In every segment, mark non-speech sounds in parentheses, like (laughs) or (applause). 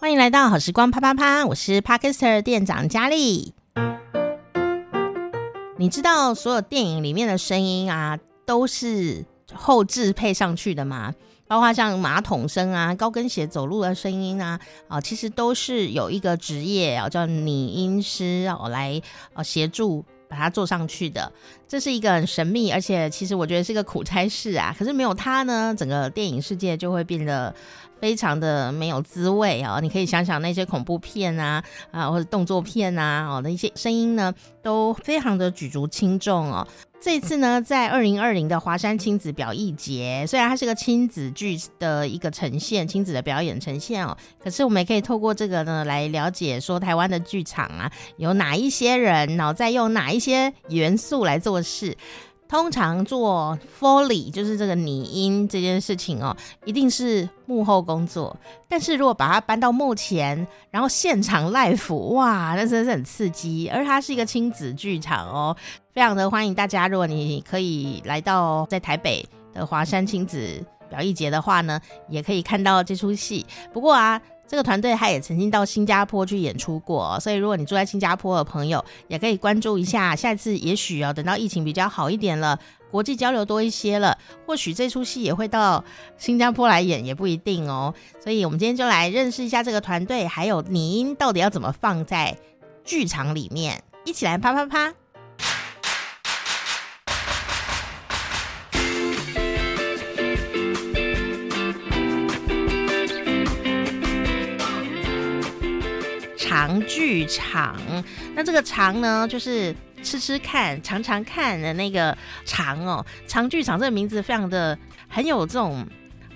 欢迎来到好时光啪啪啪，我是 Parker 店长佳丽。你知道所有电影里面的声音啊，都是后置配上去的吗？包括像马桶声啊、高跟鞋走路的声音啊，啊，其实都是有一个职业啊，叫拟音师哦，来呃协助把它做上去的。这是一个很神秘，而且其实我觉得是个苦差事啊。可是没有它呢，整个电影世界就会变得。非常的没有滋味哦，你可以想想那些恐怖片啊啊，或者动作片啊哦，那一些声音呢，都非常的举足轻重哦。这次呢，在二零二零的华山亲子表艺节，虽然它是个亲子剧的一个呈现，亲子的表演呈现哦，可是我们也可以透过这个呢，来了解说台湾的剧场啊，有哪一些人，然后在用哪一些元素来做事。通常做 Foley 就是这个拟音这件事情哦，一定是幕后工作。但是如果把它搬到幕前，然后现场 live，哇，那真的是很刺激。而它是一个亲子剧场哦，非常的欢迎大家。如果你可以来到在台北的华山亲子表艺节的话呢，也可以看到这出戏。不过啊。这个团队他也曾经到新加坡去演出过，所以如果你住在新加坡的朋友，也可以关注一下。下一次也许哦，等到疫情比较好一点了，国际交流多一些了，或许这出戏也会到新加坡来演，也不一定哦。所以我们今天就来认识一下这个团队，还有拟音到底要怎么放在剧场里面，一起来啪啪啪。长剧场，那这个长呢，就是吃吃看、尝尝看的那个长哦。长剧场这个名字非常的很有这种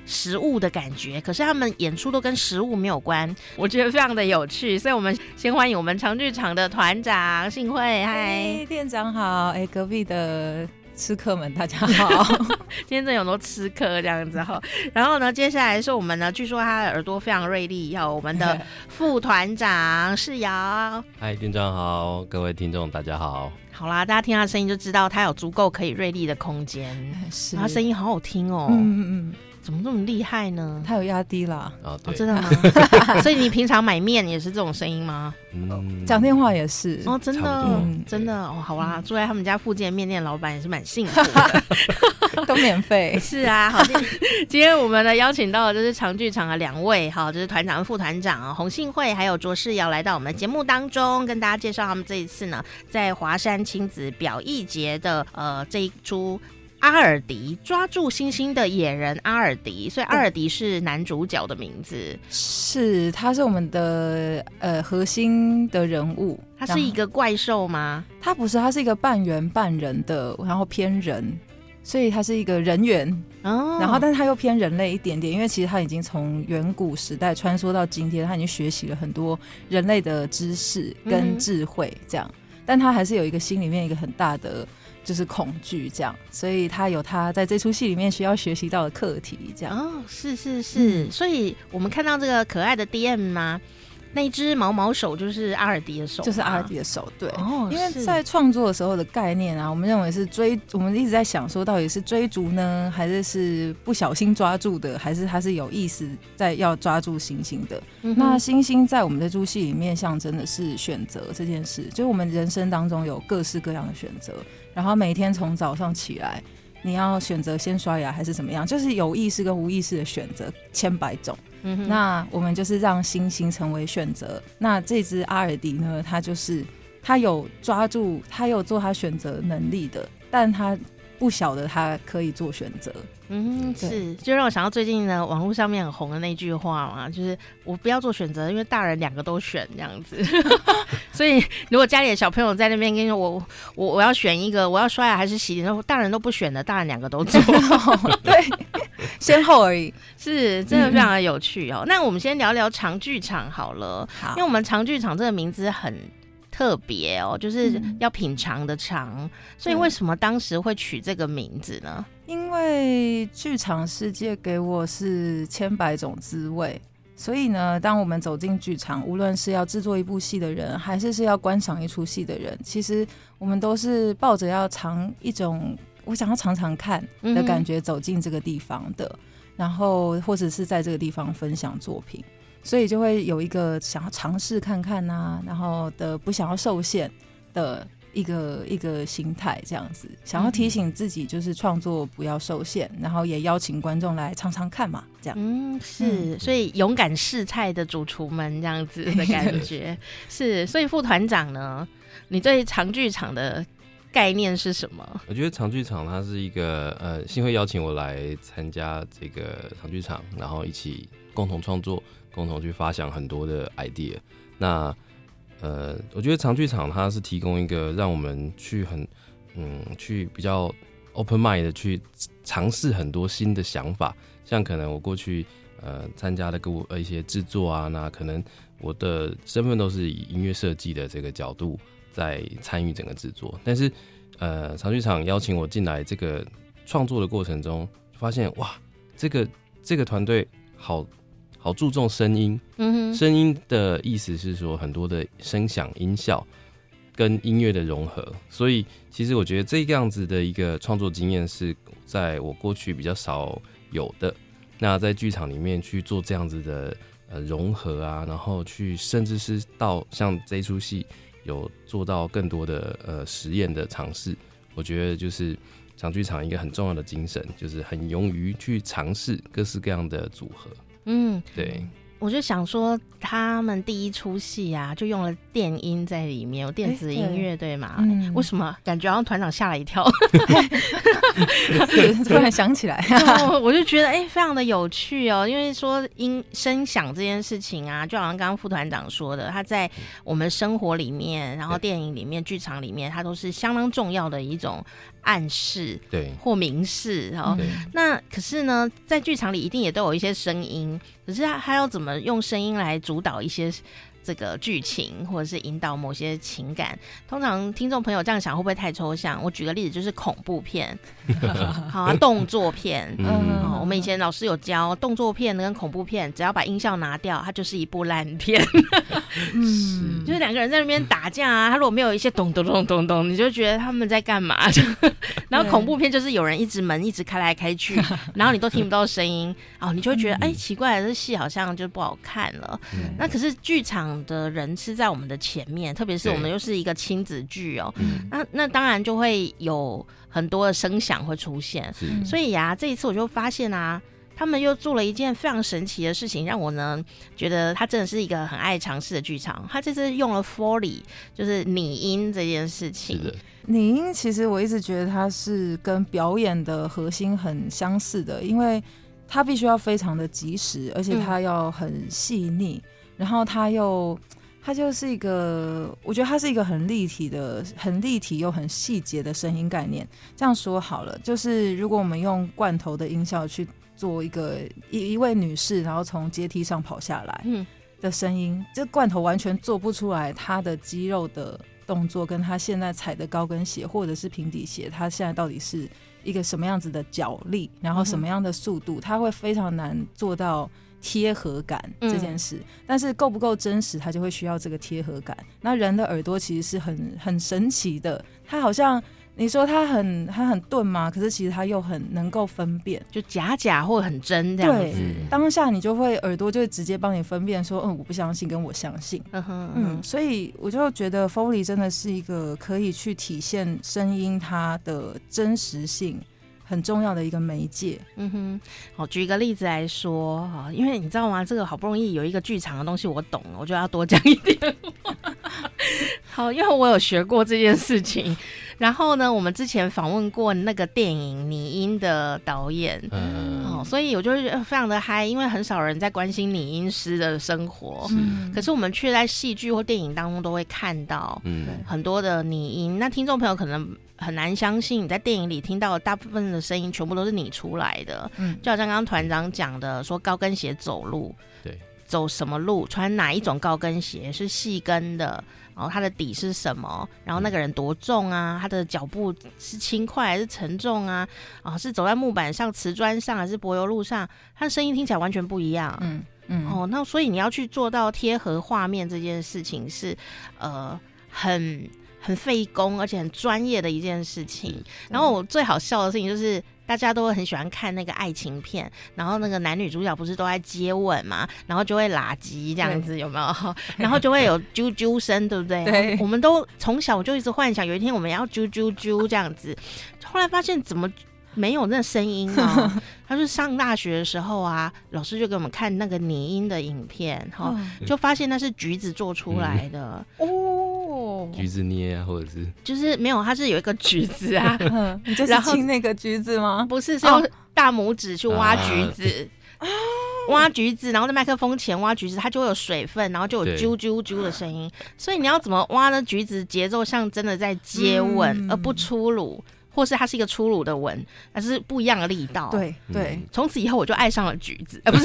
食物的感觉，可是他们演出都跟食物没有关，我觉得非常的有趣。所以我们先欢迎我们长剧场的团长信慧，嗨，店长好，哎，隔壁的。吃客们，大家好！(laughs) (laughs) 今天真有很多吃客这样子哈。然后呢，接下来是我们呢，据说他的耳朵非常锐利，要我们的 (laughs) 副团长世尧。嗨，店长好，各位听众大家好。好啦，大家听他的声音就知道他有足够可以锐利的空间，是他声音好好听哦。嗯嗯。怎么这么厉害呢？他有压低啦。哦，对，真的吗？(laughs) 所以你平常买面也是这种声音吗？嗯，讲电话也是。哦，真的，真的哦，好啦，住在他们家附近的面店老板也是蛮幸福的，(laughs) 都免费。是啊，好，今 (laughs) 天我们呢邀请到的就是长剧场的两位，哈，就是团长、副团长洪信惠还有卓世尧来到我们的节目当中，跟大家介绍他们这一次呢在华山亲子表艺节的呃这一出。阿尔迪抓住星星的野人阿尔迪，所以阿尔迪是男主角的名字，是他是我们的呃核心的人物。他是一个怪兽吗？他不是，他是一个半猿半人的，然后偏人，所以他是一个人猿哦。然后，但是他又偏人类一点点，因为其实他已经从远古时代穿梭到今天，他已经学习了很多人类的知识跟智慧，这样，嗯、但他还是有一个心里面一个很大的。就是恐惧这样，所以他有他在这出戏里面需要学习到的课题，这样。哦，是是是，嗯、所以我们看到这个可爱的 DM 吗？那一只毛毛手就是阿尔迪的手，就是阿尔迪的手，对。哦，因为在创作的时候的概念啊，我们认为是追，我们一直在想说，到底是追逐呢，还是是不小心抓住的，还是他是有意识在要抓住星星的？嗯、那星星在我们的这出戏里面象征的是选择这件事，就是我们人生当中有各式各样的选择，然后每天从早上起来，你要选择先刷牙还是怎么样，就是有意识跟无意识的选择千百种。嗯，那我们就是让星星成为选择。那这只阿尔迪呢？它就是它有抓住，它有做它选择能力的，但它不晓得他可以做选择。嗯，是，就让我想到最近呢，网络上面很红的那句话嘛，就是我不要做选择，因为大人两个都选这样子。(laughs) 所以如果家里的小朋友在那边跟你说，我我我要选一个，我要刷牙还是洗脸，然后大人都不选的，大人两个都做，(laughs) 对，先后而已，(laughs) 是真的非常的有趣哦。嗯、那我们先聊聊长剧场好了，好，因为我们长剧场这个名字很。特别哦，就是要品尝的尝，嗯、所以为什么当时会取这个名字呢？因为剧场世界给我是千百种滋味，所以呢，当我们走进剧场，无论是要制作一部戏的人，还是是要观赏一出戏的人，其实我们都是抱着要尝一种我想要尝尝看的感觉走进这个地方的，嗯、然后或者是在这个地方分享作品。所以就会有一个想要尝试看看呐、啊，然后的不想要受限的一个一个心态，这样子想要提醒自己，就是创作不要受限，然后也邀请观众来尝尝看嘛，这样。嗯，是，所以勇敢试菜的主厨们这样子的感觉是，(laughs) 所以副团长呢，你对长剧场的概念是什么？我觉得长剧场它是一个呃，新会邀请我来参加这个长剧场，然后一起共同创作。共同去发想很多的 idea，那呃，我觉得长剧场它是提供一个让我们去很嗯去比较 open mind 的去尝试很多新的想法，像可能我过去呃参加的各呃一些制作啊，那可能我的身份都是以音乐设计的这个角度在参与整个制作，但是呃长剧场邀请我进来这个创作的过程中，发现哇，这个这个团队好。好注重声音，嗯哼，声音的意思是说很多的声响音效跟音乐的融合，所以其实我觉得这个样子的一个创作经验是在我过去比较少有的。那在剧场里面去做这样子的呃融合啊，然后去甚至是到像这一出戏有做到更多的呃实验的尝试，我觉得就是长剧场一个很重要的精神，就是很勇于去尝试各式各样的组合。嗯，对，我就想说，他们第一出戏啊，就用了电音在里面，有电子音乐，欸、对吗？嗯，为什么感觉好像团长吓了一跳？(laughs) 突然想起来，(laughs) 我就觉得哎、欸，非常的有趣哦。因为说音声响这件事情啊，就好像刚刚副团长说的，他在我们生活里面，然后电影里面、剧场里面，它都是相当重要的一种。暗示对或明示，然后那可是呢，在剧场里一定也都有一些声音，可是他他要怎么用声音来主导一些这个剧情，或者是引导某些情感？通常听众朋友这样想会不会太抽象？我举个例子，就是恐怖片，(laughs) 好啊，动作片，嗯，哦，我们以前老师有教，动作片跟恐怖片，只要把音效拿掉，它就是一部烂片。(laughs) (laughs) 嗯，就是两个人在那边打架啊，他如果没有一些咚咚咚咚咚，你就觉得他们在干嘛？然后恐怖片就是有人一直门一直开来开去，然后你都听不到声音，哦，你就会觉得哎、欸，奇怪，这戏好像就不好看了。那可是剧场的人是在我们的前面，特别是我们又是一个亲子剧哦，那那当然就会有很多的声响会出现。所以呀、啊，这一次我就发现啊。他们又做了一件非常神奇的事情，让我呢觉得他真的是一个很爱尝试的剧场。他这次用了 Foley，就是拟音这件事情。拟音其实我一直觉得它是跟表演的核心很相似的，因为它必须要非常的及时，而且它要很细腻，嗯、然后它又它就是一个，我觉得它是一个很立体的、很立体又很细节的声音概念。这样说好了，就是如果我们用罐头的音效去。做一个一一位女士，然后从阶梯上跑下来的声音，嗯、这罐头完全做不出来她的肌肉的动作，跟她现在踩的高跟鞋或者是平底鞋，她现在到底是一个什么样子的脚力，然后什么样的速度，她会非常难做到贴合感这件事。嗯、但是够不够真实，它就会需要这个贴合感。那人的耳朵其实是很很神奇的，它好像。你说它很它很钝吗？可是其实它又很能够分辨，就假假或很真这样子。对，当下你就会耳朵就会直接帮你分辨说，嗯，我不相信跟我相信。嗯哼，嗯，所以我就觉得 Foley 真的是一个可以去体现声音它的真实性很重要的一个媒介。嗯哼，好，举一个例子来说哈，因为你知道吗？这个好不容易有一个剧场的东西我懂了，我就要多讲一点。(laughs) 好，因为我有学过这件事情。然后呢，我们之前访问过那个电影拟音的导演，嗯，哦，所以我就非常的嗨，因为很少人在关心拟音师的生活，嗯，可是我们却在戏剧或电影当中都会看到，嗯，很多的拟音。那听众朋友可能很难相信，你在电影里听到的大部分的声音全部都是你出来的，嗯，就好像刚刚团长讲的，说高跟鞋走路，对，走什么路，穿哪一种高跟鞋，是细跟的。然后它的底是什么？然后那个人多重啊？他的脚步是轻快还是沉重啊？啊，是走在木板上、瓷砖上还是柏油路上？他的声音听起来完全不一样。嗯嗯。哦，那所以你要去做到贴合画面这件事情是呃很很费工而且很专业的一件事情。然后我最好笑的事情就是。大大家都很喜欢看那个爱情片，然后那个男女主角不是都在接吻嘛，然后就会拉鸡这样子，有没有？然后就会有啾啾声，对不对？对，我们都从小就一直幻想有一天我们要啾啾啾这样子，后来发现怎么？没有那声音哦，(laughs) 他是上大学的时候啊，老师就给我们看那个拟音的影片，哈，就发现那是橘子做出来的。哦，橘子捏啊，或者是？就是没有，它是有一个橘子啊，(laughs) 你就是亲那个橘子吗？不是，是用大拇指去挖橘子，挖橘子，然后在麦克风前挖橘子，它就会有水分，然后就有啾啾啾的声音，所以你要怎么挖呢？橘子节奏像真的在接吻，而不粗鲁。或是它是一个粗鲁的文，但是不一样的力道。对对，从此以后我就爱上了橘子，呃，不是，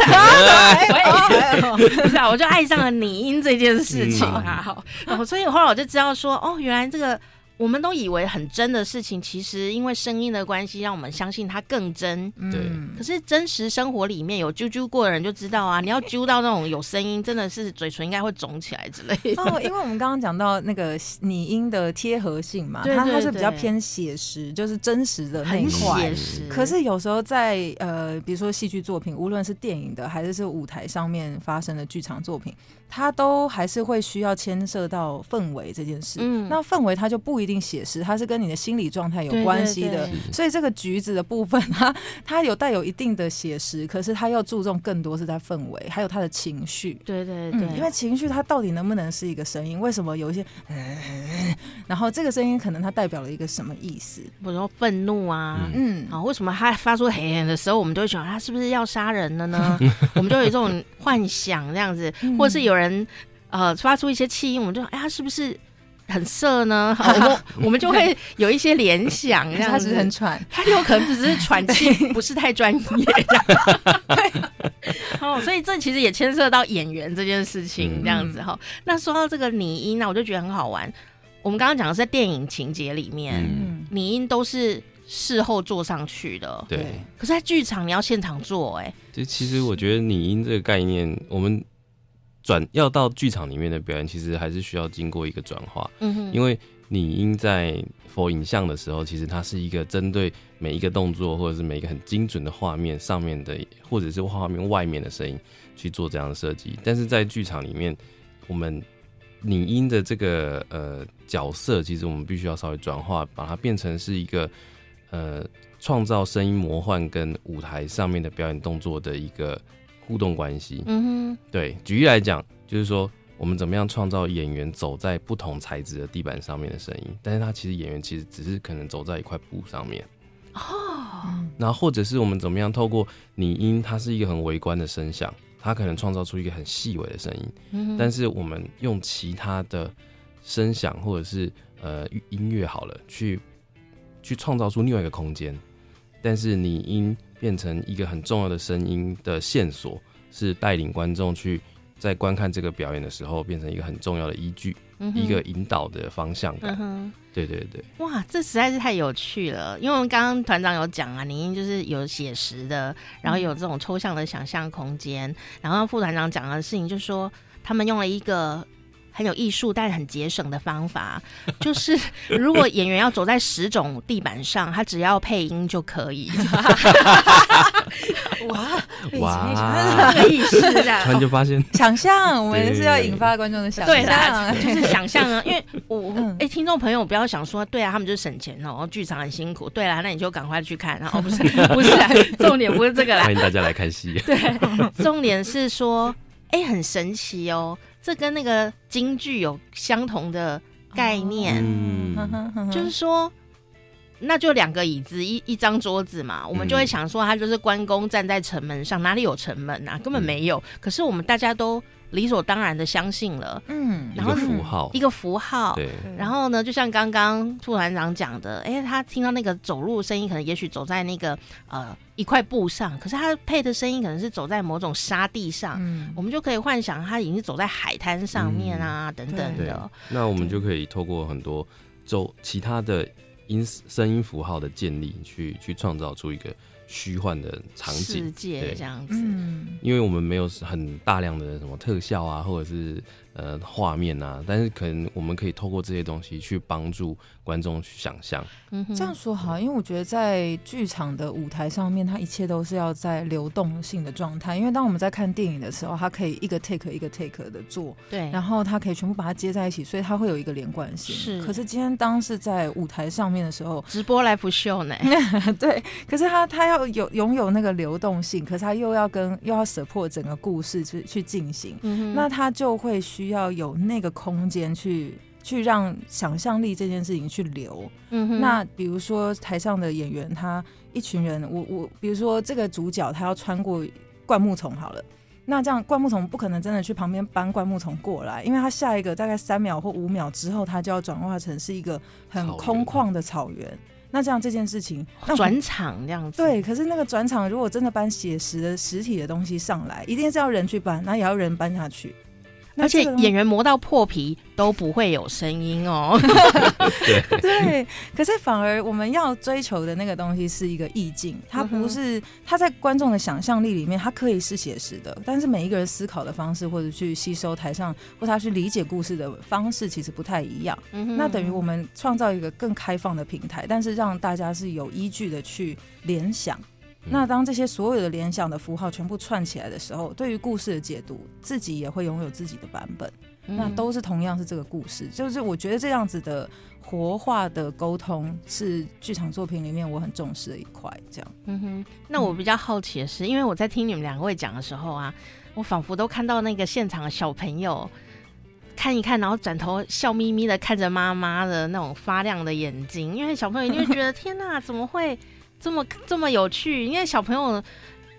不是啊，我就爱上了拟音这件事情啊。好，然后所以后来我就知道说，哦，原来这个。我们都以为很真的事情，其实因为声音的关系，让我们相信它更真。对。可是真实生活里面有啾啾过的人就知道啊，你要啾到那种有声音，真的是嘴唇应该会肿起来之类的。哦，因为我们刚刚讲到那个拟音的贴合性嘛，它它是比较偏写实，就是真实的那一块。写实。可是有时候在呃，比如说戏剧作品，无论是电影的还是是舞台上面发生的剧场作品。它都还是会需要牵涉到氛围这件事，嗯，那氛围它就不一定写实，它是跟你的心理状态有关系的。所以这个橘子的部分，它 (laughs) 它有带有一定的写实，可是它要注重更多是在氛围，还有它的情绪。对对对，嗯，因为情绪它到底能不能是一个声音？为什么有一些，(laughs) 然后这个声音可能它代表了一个什么意思？比如说愤怒啊，嗯，啊，为什么它发出嘿嘿的时候，我们都会想它是不是要杀人了呢？(laughs) 我们就有这种幻想这样子，或者是有。人呃发出一些气音，我们就哎，他是不是很色呢？(laughs) 好，我们 (laughs) 我们就会有一些联想，(laughs) 这样子他是很喘，他有可能只是喘气，不是太专业这样。对，哦，所以这其实也牵涉到演员这件事情，这样子哈。嗯、那说到这个拟音，呢我就觉得很好玩。我们刚刚讲的是在电影情节里面，拟、嗯、音都是事后做上去的，对。可是，在剧场你要现场做，哎，这其实我觉得拟音这个概念，我们。转要到剧场里面的表演，其实还是需要经过一个转化。嗯哼，因为拟音在 for 影像的时候，其实它是一个针对每一个动作，或者是每一个很精准的画面上面的，或者是画面外面的声音去做这样的设计。但是在剧场里面，我们拟音的这个呃角色，其实我们必须要稍微转化，把它变成是一个呃创造声音魔幻跟舞台上面的表演动作的一个。互动关系，嗯哼，对，举例来讲，就是说我们怎么样创造演员走在不同材质的地板上面的声音，但是他其实演员其实只是可能走在一块布上面，哦，然后或者是我们怎么样透过拟音，它是一个很微观的声响，它可能创造出一个很细微的声音，嗯，但是我们用其他的声响或者是呃音乐好了，去去创造出另外一个空间，但是拟音。变成一个很重要的声音的线索，是带领观众去在观看这个表演的时候，变成一个很重要的依据，嗯、一个引导的方向感。嗯、哼对对对，哇，这实在是太有趣了！因为我们刚刚团长有讲啊，拟音就是有写实的，然后有这种抽象的想象空间。嗯、然后副团长讲的事情就是说，他们用了一个。很有艺术，但是很节省的方法，就是如果演员要走在十种地板上，他只要配音就可以。(laughs) 哇哇，可以是这样，突然就发现想象，我们是要引发观众的想象，就是 (laughs) 想象啊。因为我哎、欸，听众朋友不要想说，对啊，他们就是省钱哦，剧场很辛苦。对啊，那你就赶快去看。然后不是不是，(laughs) 重点不是这个啦，欢迎大家来看戏。对，重点是说，哎、欸，很神奇哦。这跟那个京剧有相同的概念，嗯、就是说，那就两个椅子，一一张桌子嘛，我们就会想说，他就是关公站在城门上，哪里有城门啊？根本没有。可是我们大家都。理所当然的相信了，嗯，然后一个符号，一个符号，对。然后呢，就像刚刚副团长讲的，哎，他听到那个走路的声音，可能也许走在那个呃一块布上，可是他配的声音可能是走在某种沙地上，嗯，我们就可以幻想他已经是走在海滩上面啊，嗯、等等的。那我们就可以透过很多周其他的音声音符号的建立，去去创造出一个。虚幻的场景，世界这样子，因为我们没有很大量的什么特效啊，或者是呃画面啊，但是可能我们可以透过这些东西去帮助观众去想象。嗯，这样说好，因为我觉得在剧场的舞台上面，它一切都是要在流动性的状态。因为当我们在看电影的时候，它可以一个 take 一个 take 的做，对，然后它可以全部把它接在一起，所以它会有一个连贯性。是，可是今天当是在舞台上面的时候，直播 live show 呢？(laughs) 对，可是它它要有拥有那个流动性，可是它又要跟又要 support 整个故事去去进行，嗯，那它就会需要有那个空间去。去让想象力这件事情去流，嗯哼。那比如说台上的演员，他一群人，我我，比如说这个主角他要穿过灌木丛，好了，那这样灌木丛不可能真的去旁边搬灌木丛过来，因为他下一个大概三秒或五秒之后，他就要转化成是一个很空旷的草原。那这样这件事情转场这样子，对。可是那个转场如果真的搬写实的实体的东西上来，一定是要人去搬，那也要人搬下去。而且演员磨到破皮都不会有声音哦。对，(laughs) 对，可是反而我们要追求的那个东西是一个意境，它不是它在观众的想象力里面，它可以是写实的，但是每一个人思考的方式或者去吸收台上或他去理解故事的方式其实不太一样。那等于我们创造一个更开放的平台，但是让大家是有依据的去联想。那当这些所有的联想的符号全部串起来的时候，对于故事的解读，自己也会拥有自己的版本。那都是同样是这个故事，就是我觉得这样子的活化的沟通是剧场作品里面我很重视的一块。这样，嗯哼。那我比较好奇的是，因为我在听你们两位讲的时候啊，我仿佛都看到那个现场的小朋友看一看，然后转头笑眯眯的看着妈妈的那种发亮的眼睛，因为小朋友一定会觉得 (laughs) 天哪，怎么会？这么这么有趣，因为小朋友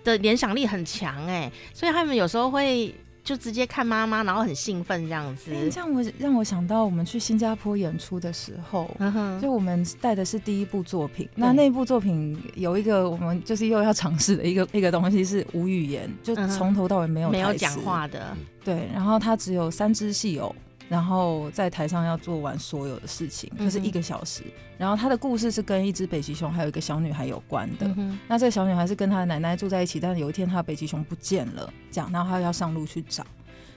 的联想力很强哎，所以他们有时候会就直接看妈妈，然后很兴奋这样子。这样我让我想到我们去新加坡演出的时候，嗯、就我们带的是第一部作品，那那部作品有一个我们就是又要尝试的一个 (laughs) 一个东西是无语言，就从头到尾没有没有讲话的，对，然后它只有三只戏偶。然后在台上要做完所有的事情，就是一个小时。嗯、然后他的故事是跟一只北极熊还有一个小女孩有关的。嗯、那这个小女孩是跟她的奶奶住在一起，但是有一天她的北极熊不见了，这样，然后她要上路去找。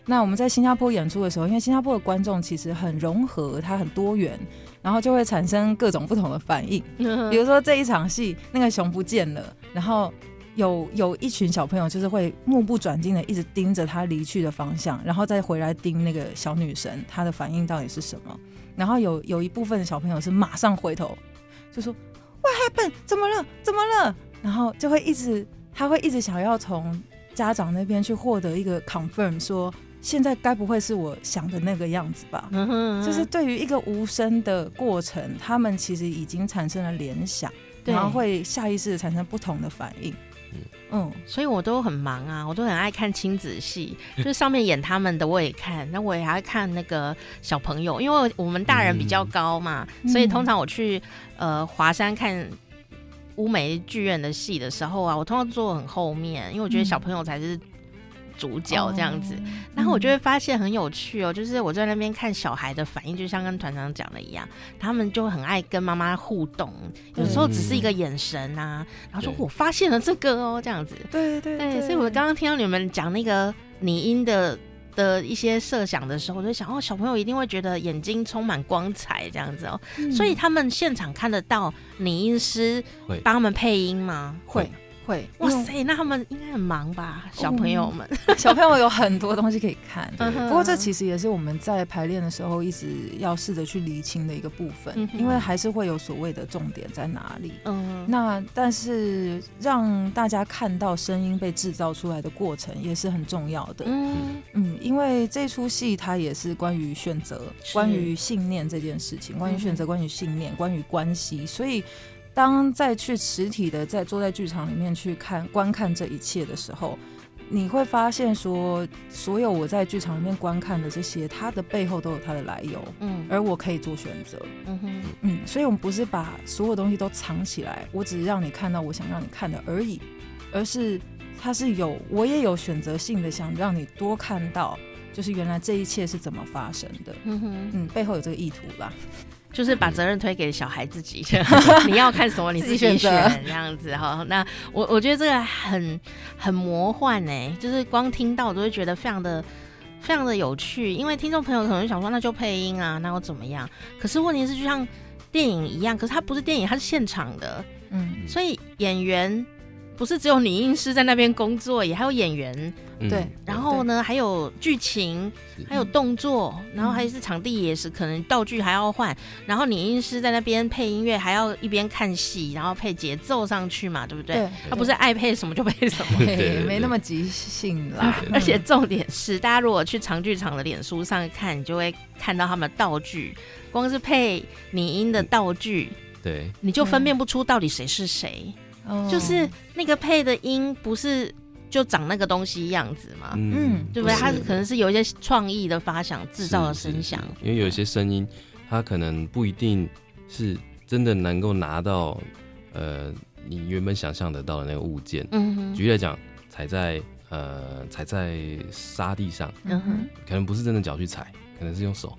那我们在新加坡演出的时候，因为新加坡的观众其实很融合，它很多元，然后就会产生各种不同的反应。嗯、比如说这一场戏，那个熊不见了，然后。有有一群小朋友就是会目不转睛的一直盯着他离去的方向，然后再回来盯那个小女生，她的反应到底是什么？然后有有一部分的小朋友是马上回头，就说 What happened？怎么了？怎么了？然后就会一直，他会一直想要从家长那边去获得一个 confirm，说现在该不会是我想的那个样子吧？就是对于一个无声的过程，他们其实已经产生了联想，然后会下意识的产生不同的反应。嗯，所以我都很忙啊，我都很爱看亲子戏，就是上面演他们的我也看，那我也还看那个小朋友，因为我们大人比较高嘛，嗯、所以通常我去呃华山看乌梅剧院的戏的时候啊，我通常坐很后面，因为我觉得小朋友才是。主角这样子，然后我就会发现很有趣哦，就是我在那边看小孩的反应，就像跟团长讲的一样，他们就很爱跟妈妈互动，有时候只是一个眼神啊，然后说我发现了这个哦，这样子，对对对，所以我刚刚听到你们讲那个拟音的的一些设想的时候，我就想哦，小朋友一定会觉得眼睛充满光彩这样子哦，所以他们现场看得到拟音师帮他们配音吗？会。会哇塞，那他们应该很忙吧？小朋友们，嗯、(laughs) 小朋友有很多东西可以看。不过这其实也是我们在排练的时候一直要试着去厘清的一个部分，嗯、因为还是会有所谓的重点在哪里。嗯，那但是让大家看到声音被制造出来的过程也是很重要的。嗯嗯，因为这出戏它也是关于选择、关于信念这件事情，关于选择、关于信念、关于关系，所以。当再去实体的在坐在剧场里面去看观看这一切的时候，你会发现说，所有我在剧场里面观看的这些，它的背后都有它的来由，嗯，而我可以做选择，嗯哼，嗯，所以我们不是把所有东西都藏起来，我只是让你看到我想让你看的而已，而是它是有，我也有选择性的想让你多看到，就是原来这一切是怎么发生的，嗯哼，嗯，背后有这个意图吧。就是把责任推给小孩自己，(laughs) (laughs) 你要看什么你自己选这样子哈。那我我觉得这个很很魔幻哎，就是光听到我都会觉得非常的非常的有趣。因为听众朋友可能想说，那就配音啊，那又怎么样？可是问题是，就像电影一样，可是它不是电影，它是现场的，嗯，所以演员。不是只有女音师在那边工作，也还有演员，嗯、对。然后呢，还有剧情，还有动作，然后还是场地也是，可能道具还要换。然后女音师在那边配音乐，还要一边看戏，然后配节奏上去嘛，对不对？他不是爱配什么就配什么，(laughs) 对对 (laughs) 对对没那么即兴啦。(laughs) 而且重点是，大家如果去长剧场的脸书上看，你就会看到他们的道具，光是配女音的道具，对，你就分辨不出到底谁是谁。就是那个配的音不是就长那个东西样子嘛，嗯，对不对？它可能是有一些创意的发想制造的声响，因为有一些声音，它可能不一定是真的能够拿到呃你原本想象得到的那个物件。嗯哼，举例来讲，踩在呃踩在沙地上，嗯哼，可能不是真的脚去踩，可能是用手，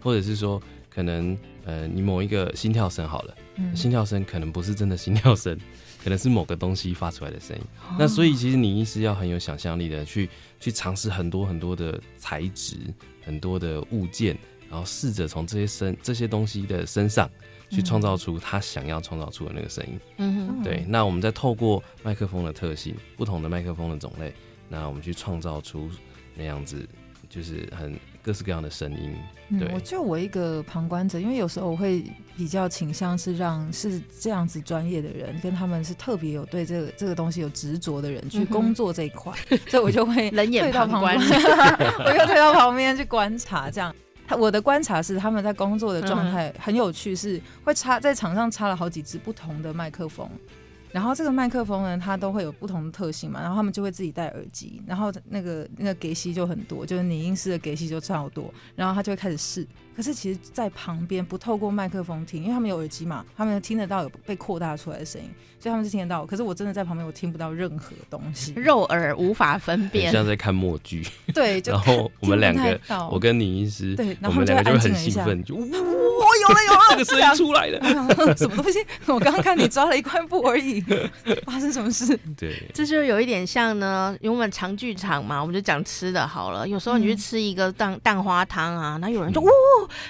或者是说可能呃你某一个心跳声好了，嗯，心跳声可能不是真的心跳声。可能是某个东西发出来的声音，哦、那所以其实你是要很有想象力的去去尝试很多很多的材质、很多的物件，然后试着从这些身这些东西的身上去创造出他想要创造出的那个声音。嗯哼，对。那我们再透过麦克风的特性，不同的麦克风的种类，那我们去创造出那样子，就是很。各式各样的声音，对，嗯、我就我一个旁观者，因为有时候我会比较倾向是让是这样子专业的人，跟他们是特别有对这个这个东西有执着的人去工作这一块，嗯、(laughs) 所以我就会 (laughs) 冷眼旁观，我就推到旁边去观察。这样，我的观察是他们在工作的状态很有趣，是会插在场上插了好几支不同的麦克风。然后这个麦克风呢，它都会有不同的特性嘛，然后他们就会自己戴耳机，然后那个那个给息就很多，就是拟音师的给息就超多，然后他就会开始试。可是其实，在旁边不透过麦克风听，因为他们有耳机嘛，他们听得到有被扩大出来的声音，所以他们是听得到。可是我真的在旁边，我听不到任何东西，肉耳无法分辨，像在看默剧。对，然后我们两个，我跟拟音师，对，然后我们两个就很兴奋，就。我有了 (laughs) 有了，(laughs) 这个声音出来了，(laughs) 什么东西？我刚刚看你抓了一块布而已，发生什么事？(laughs) 对，这就有一点像呢，因为我们长剧场嘛，我们就讲吃的好了。有时候你去吃一个蛋蛋花汤啊，那有人说哇，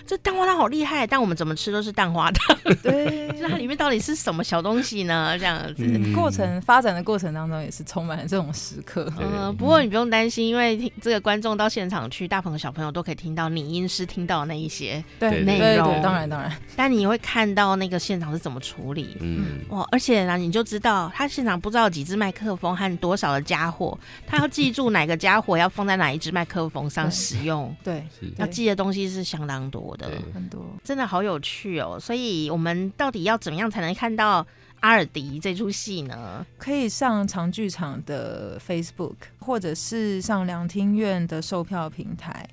这蛋花汤好厉害，但我们怎么吃都是蛋花汤。(laughs) 对，(laughs) 就是它里面到底是什么小东西呢？这样子，过程发展的过程当中也是充满了这种时刻。嗯，不过你不用担心，因为这个观众到现场去，大朋友小朋友都可以听到拟音师听到的那一些对内容。当然，当然，但你会看到那个现场是怎么处理，嗯，哇，而且呢，你就知道他现场不知道几只麦克风和多少的家伙，他要记住哪个家伙要放在哪一只麦克风上使用，对，对要记的东西是相当多的，很多，真的好有趣哦。所以，我们到底要怎么样才能看到阿尔迪这出戏呢？可以上长剧场的 Facebook，或者是上两厅院的售票平台，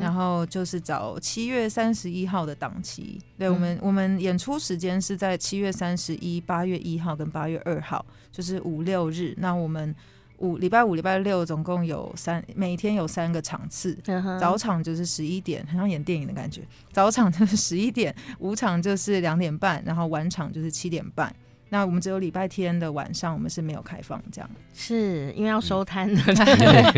然后就是找七月三十一号的档期。对，我们，我们演出时间是在七月三十一、八月一号跟八月二号，就是五六日。那我们五礼拜五、礼拜六总共有三，每天有三个场次。早场就是十一点，很像演电影的感觉。早场就是十一点，午场就是两点半，然后晚场就是七点半。那我们只有礼拜天的晚上，我们是没有开放这样，是因为要收摊的，(laughs)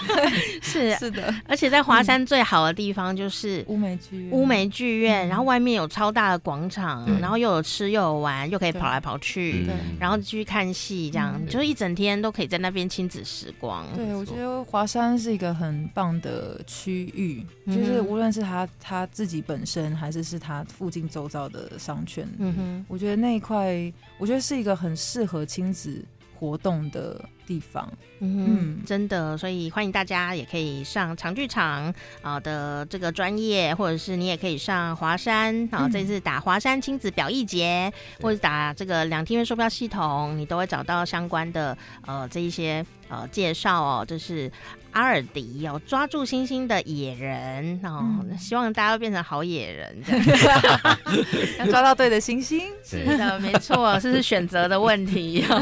(laughs) 是。是的，而且在华山最好的地方就是乌梅剧院，乌梅剧院，然后外面有超大的广场，然后又有吃又有玩，又可以跑来跑去，然后继续看戏，这样就是一整天都可以在那边亲子时光。对，我觉得华山是一个很棒的区域，就是无论是他他自己本身，还是是他附近周遭的商圈，嗯哼，我觉得那一块。我觉得是一个很适合亲子活动的地方，嗯，嗯，真的，所以欢迎大家也可以上长剧场啊的这个专业，或者是你也可以上华山啊，这次打华山亲子表艺节，或者打这个两厅院售票系统，你都会找到相关的呃这一些呃介绍哦，就是。阿尔迪要抓住星星的野人哦，嗯、希望大家都变成好野人，(laughs) 要抓到对的星星。是的，没错，(laughs) 这是选择的问题。(laughs)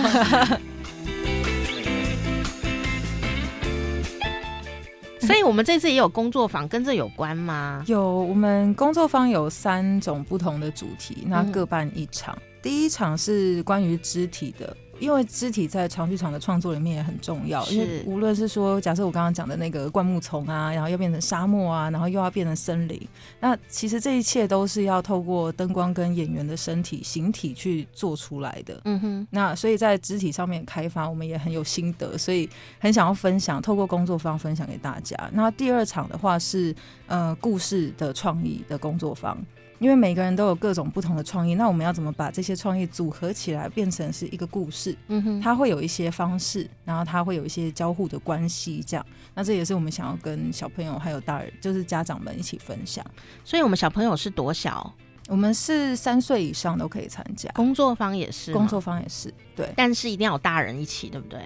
所以，我们这次也有工作坊，跟这有关吗？有，我们工作坊有三种不同的主题，那各办一场。第一场是关于肢体的。因为肢体在长剧场的创作里面也很重要，因为无论是说，假设我刚刚讲的那个灌木丛啊，然后又变成沙漠啊，然后又要变成森林，那其实这一切都是要透过灯光跟演员的身体形体去做出来的。嗯哼，那所以在肢体上面开发，我们也很有心得，所以很想要分享，透过工作坊分享给大家。那第二场的话是呃故事的创意的工作坊。因为每个人都有各种不同的创意，那我们要怎么把这些创意组合起来，变成是一个故事？嗯哼，它会有一些方式，然后它会有一些交互的关系，这样。那这也是我们想要跟小朋友还有大人，就是家长们一起分享。所以，我们小朋友是多小？我们是三岁以上都可以参加。工作方也是，工作方也是，对。但是一定要有大人一起，对不对？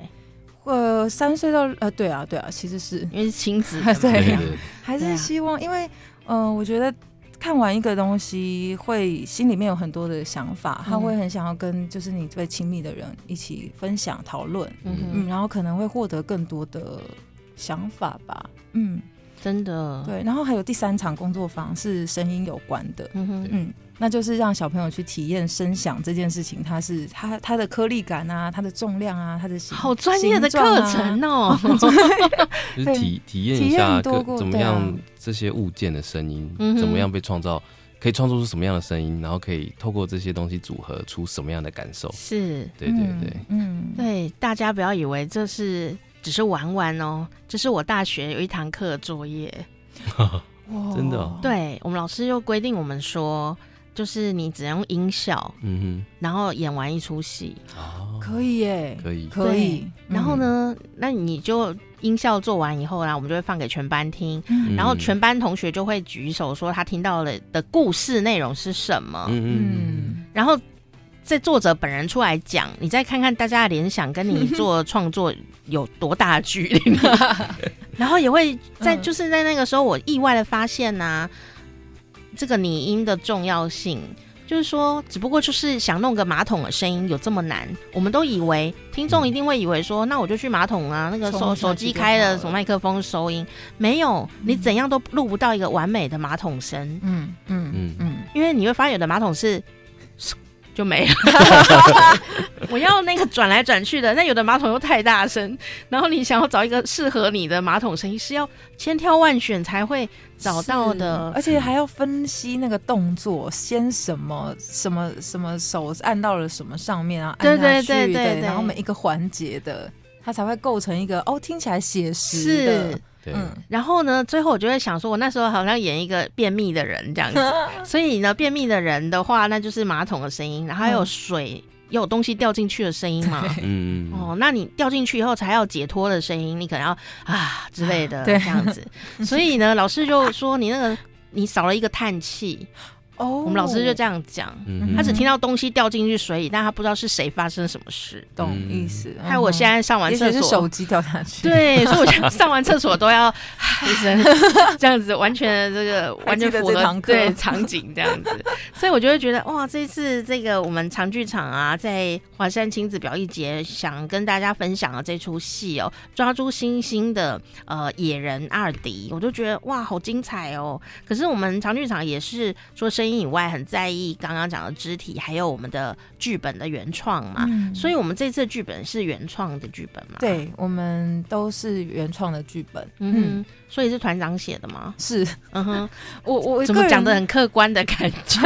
呃，三岁到呃，对啊，对啊，其实是因为是亲子，(laughs) 对，还是希望，因为嗯、呃，我觉得。看完一个东西，会心里面有很多的想法，他会很想要跟就是你最亲密的人一起分享讨论，嗯，嗯，然后可能会获得更多的想法吧，嗯，真的，对，然后还有第三场工作坊是声音有关的，嗯哼，嗯。那就是让小朋友去体验声响这件事情，它是它它的颗粒感啊，它的重量啊，它的好专业的课程哦，(laughs) 就是体 (laughs) 体验一下个怎么样这些物件的声音，啊、怎么样被创造，可以创作出什么样的声音，然后可以透过这些东西组合出什么样的感受？是，对对对，嗯，对，大家不要以为这是只是玩玩哦，这是我大学有一堂课的作业，(laughs) 真的、哦，对我们老师又规定我们说。就是你只能用音效，嗯哼，然后演完一出戏，哦，可以耶，可以，可以。然后呢，嗯、那你就音效做完以后，呢我们就会放给全班听，嗯、然后全班同学就会举手说他听到了的故事内容是什么，嗯嗯，然后在作者本人出来讲，你再看看大家的联想跟你做创作有多大的距离，(laughs) 然后也会在就是在那个时候，我意外的发现呢、啊。这个拟音的重要性，就是说，只不过就是想弄个马桶的声音有这么难？我们都以为听众一定会以为说，嗯、那我就去马桶啊，那个手手机开了，从麦克风收音，没有，你怎样都录不到一个完美的马桶声。嗯嗯嗯嗯，因为你会发现有的马桶是。就没了，(laughs) 我要那个转来转去的，那有的马桶又太大声，然后你想要找一个适合你的马桶声音，是要千挑万选才会找到的，而且还要分析那个动作，先什么什么什么手按到了什么上面啊，按下去，对对对对，然后每一个环节的，它才会构成一个哦，听起来写实的。对。嗯，然后呢，最后我就会想说，我那时候好像演一个便秘的人这样子，(laughs) 所以呢，便秘的人的话，那就是马桶的声音，然后还有水，嗯、有东西掉进去的声音嘛，嗯哦，那你掉进去以后才要解脱的声音，你可能要啊之类的这样子，所以呢，老师就说你那个你少了一个叹气。哦，oh, 我们老师就这样讲，嗯、他只听到东西掉进去水里，但他不知道是谁发生什么事，懂意思？还有我现在上完厕所，是手机掉下去，对，所以我现在上完厕所都要 (laughs) 一声这样子，完全这个完全符合对场景这样子，(laughs) 所以我就会觉得哇，这次这个我们长剧场啊，在华山亲子表艺节想跟大家分享的这出戏哦，抓住星星的呃野人阿尔迪，我就觉得哇，好精彩哦！可是我们长剧场也是说声音以外，很在意刚刚讲的肢体，还有我们的剧本的原创嘛。嗯、所以，我们这次剧本是原创的剧本嘛？对，我们都是原创的剧本。嗯哼，所以是团长写的吗？是。嗯哼，我我怎么讲的很客观的感觉？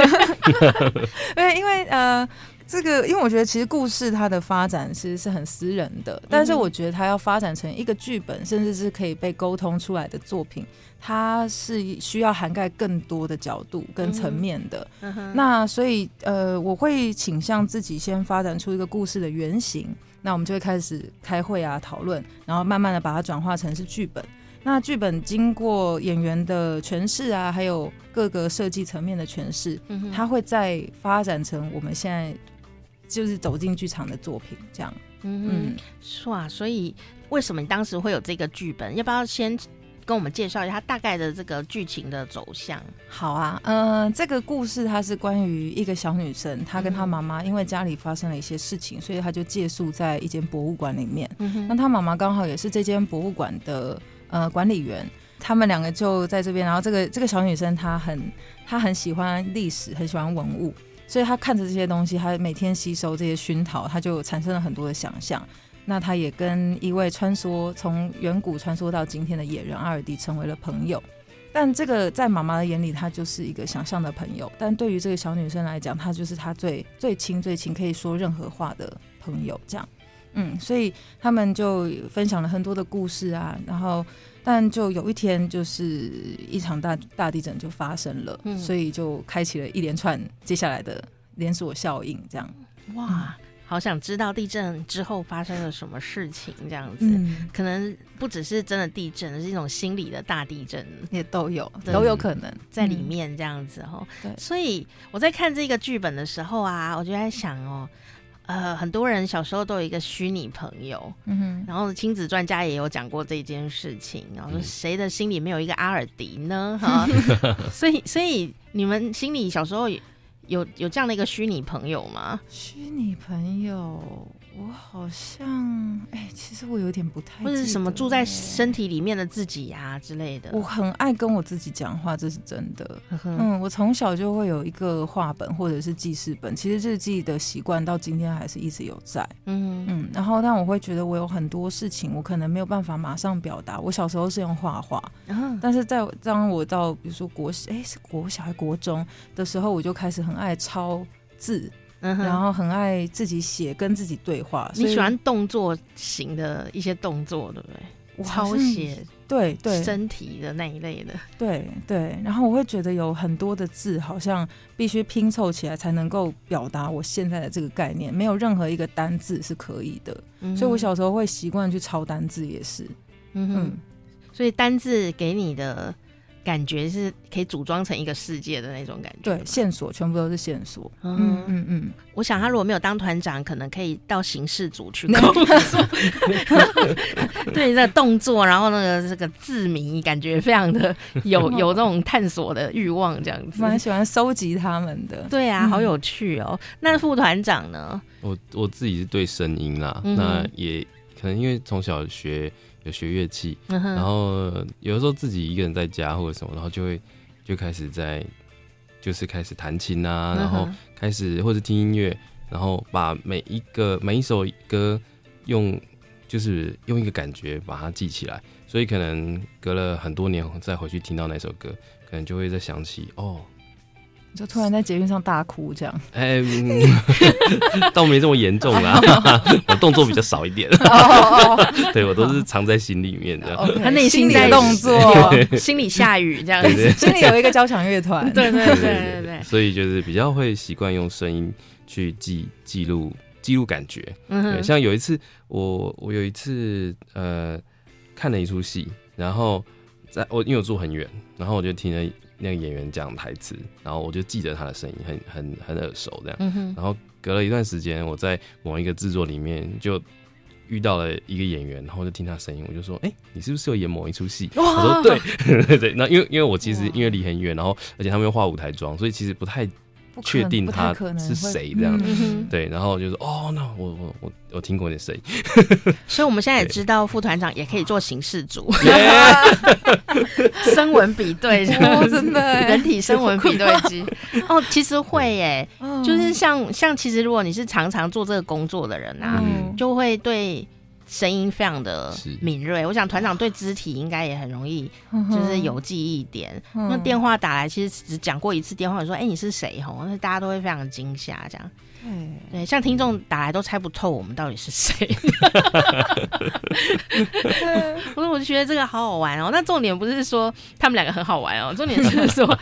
对 (laughs) 因为呃，这个因为我觉得其实故事它的发展其实是很私人的，但是我觉得它要发展成一个剧本，甚至是可以被沟通出来的作品。它是需要涵盖更多的角度跟层面的，嗯嗯、那所以呃，我会倾向自己先发展出一个故事的原型，那我们就会开始开会啊讨论，然后慢慢的把它转化成是剧本。那剧本经过演员的诠释啊，还有各个设计层面的诠释，嗯、它会再发展成我们现在就是走进剧场的作品这样。嗯，嗯是啊，所以为什么你当时会有这个剧本？要不要先？跟我们介绍一下它大概的这个剧情的走向。好啊，嗯、呃，这个故事它是关于一个小女生，她跟她妈妈因为家里发生了一些事情，所以她就借宿在一间博物馆里面。嗯、哼那她妈妈刚好也是这间博物馆的呃管理员，他们两个就在这边。然后这个这个小女生她很她很喜欢历史，很喜欢文物。所以他看着这些东西，他每天吸收这些熏陶，他就产生了很多的想象。那他也跟一位穿梭从远古穿梭到今天的野人阿尔迪成为了朋友。但这个在妈妈的眼里，他就是一个想象的朋友；但对于这个小女生来讲，他就是她最最亲最亲，可以说任何话的朋友。这样，嗯，所以他们就分享了很多的故事啊。然后，但就有一天，就是一场大大地震就发生了，嗯，所以就开启了一连串接下来的连锁效应。这样，哇。好想知道地震之后发生了什么事情，这样子，嗯、可能不只是真的地震，而是一种心理的大地震，也都有，都有可能。在里面这样子哦。对，所以我在看这个剧本的时候啊，我就在想哦，呃，很多人小时候都有一个虚拟朋友，嗯哼，然后亲子专家也有讲过这件事情，然后说谁的心里没有一个阿尔迪呢？(laughs) 哈，所以，所以你们心里小时候也。有有这样的一个虚拟朋友吗？虚拟朋友，我好像哎、欸，其实我有点不太，或者是什么住在身体里面的自己呀、啊、之类的。我很爱跟我自己讲话，这是真的。嗯，我从小就会有一个画本或者是记事本，其实日记的习惯到今天还是一直有在。嗯嗯，然后但我会觉得我有很多事情，我可能没有办法马上表达。我小时候是用画画，嗯、但是在当我到比如说国哎、欸、是国小还国中的时候，我就开始很。爱抄字，嗯、然后很爱自己写，跟自己对话。你喜欢动作型的一些动作，对不对？抄写，对对，身体的那一类的，对对。然后我会觉得有很多的字，好像必须拼凑起来才能够表达我现在的这个概念，没有任何一个单字是可以的。嗯、所以我小时候会习惯去抄单字，也是。嗯哼，嗯，所以单字给你的。感觉是可以组装成一个世界的那种感觉，对，线索全部都是线索。嗯嗯嗯，嗯我想他如果没有当团长，可能可以到刑事组去 (laughs) 工作。(laughs) 对，那动作，然后那个这个字谜，感觉非常的有 (laughs) 有这种探索的欲望，这样子。蛮喜欢收集他们的。对啊，好有趣哦。嗯、那副团长呢？我我自己是对声音啦，嗯、那也可能因为从小学。有学乐器，嗯、然后有的时候自己一个人在家或者什么，然后就会就开始在就是开始弹琴啊，嗯、然后开始或者听音乐，然后把每一个每一首歌用就是用一个感觉把它记起来，所以可能隔了很多年再回去听到那首歌，可能就会再想起哦。就突然在捷运上大哭这样，哎，(laughs) 倒没这么严重啦，(laughs) 我动作比较少一点，对我都是藏在心里面这样，他内心在动作，心里下雨这样子，(laughs) 心里有一个交响乐团，对对对对对，所以就是比较会习惯用声音去记记录记录感觉，嗯，像有一次我我有一次呃看了一出戏，然后在我因为我住很远，然后我就听了。那个演员讲台词，然后我就记得他的声音，很很很耳熟这样。嗯、然后隔了一段时间，我在某一个制作里面就遇到了一个演员，然后就听他声音，我就说：“哎、欸，你是不是有演某一出戏？”哇我说：“对 (laughs) 对。”那因为因为我其实因为离很远，然后而且他们又化舞台妆，所以其实不太。确定他是谁这样对，然后就是哦，那我我我我听过你的声音，(laughs) 所以我们现在也知道副团长也可以做刑事组，(laughs) (laughs) 声纹比对，哦、真的人体声纹比对机哦，其实会耶，就是像像其实如果你是常常做这个工作的人啊，嗯、就会对。声音非常的敏锐，我想团长对肢体应该也很容易，就是有记忆点。嗯、那电话打来，其实只讲过一次电话，说：“哎、欸，你是谁？”吼，那大家都会非常惊吓，这样。对对，像听众打来都猜不透我们到底是谁。(laughs) 我说，我就觉得这个好好玩哦。那重点不是说他们两个很好玩哦，重点是说，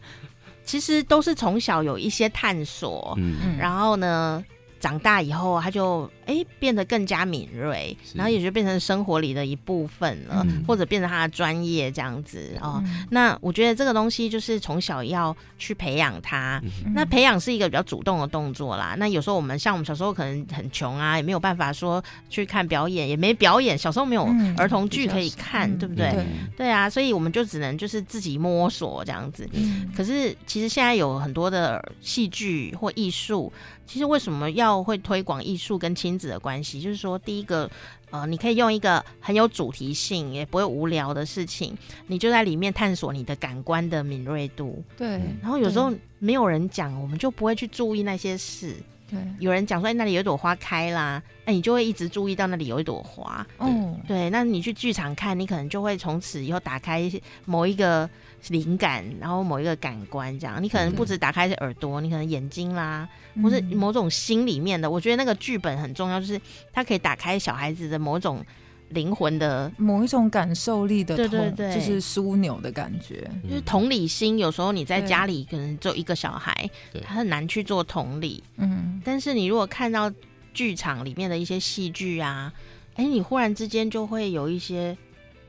(laughs) 其实都是从小有一些探索，嗯，然后呢，长大以后他就。哎、欸，变得更加敏锐，然后也就变成生活里的一部分了，嗯、或者变成他的专业这样子哦。嗯、那我觉得这个东西就是从小要去培养他。嗯、那培养是一个比较主动的动作啦。那有时候我们像我们小时候可能很穷啊，也没有办法说去看表演，也没表演。小时候没有儿童剧可以看，嗯、对不对？对，对啊，所以我们就只能就是自己摸索这样子。嗯、可是其实现在有很多的戏剧或艺术，其实为什么要会推广艺术跟亲子的关系？就是说，第一个，呃，你可以用一个很有主题性，也不会无聊的事情，你就在里面探索你的感官的敏锐度。对。然后有时候没有人讲，我们就不会去注意那些事。对。有人讲说，哎，那里有一朵花开啦，那你就会一直注意到那里有一朵花。嗯。对。那你去剧场看，你可能就会从此以后打开某一个。灵感，然后某一个感官这样，你可能不止打开是耳朵，你可能眼睛啦，或是某种心里面的。我觉得那个剧本很重要，就是它可以打开小孩子的某种灵魂的某一种感受力的，对对对，就是枢纽的感觉，就是同理心。有时候你在家里可能只有一个小孩，他很难去做同理。嗯，但是你如果看到剧场里面的一些戏剧啊，哎，你忽然之间就会有一些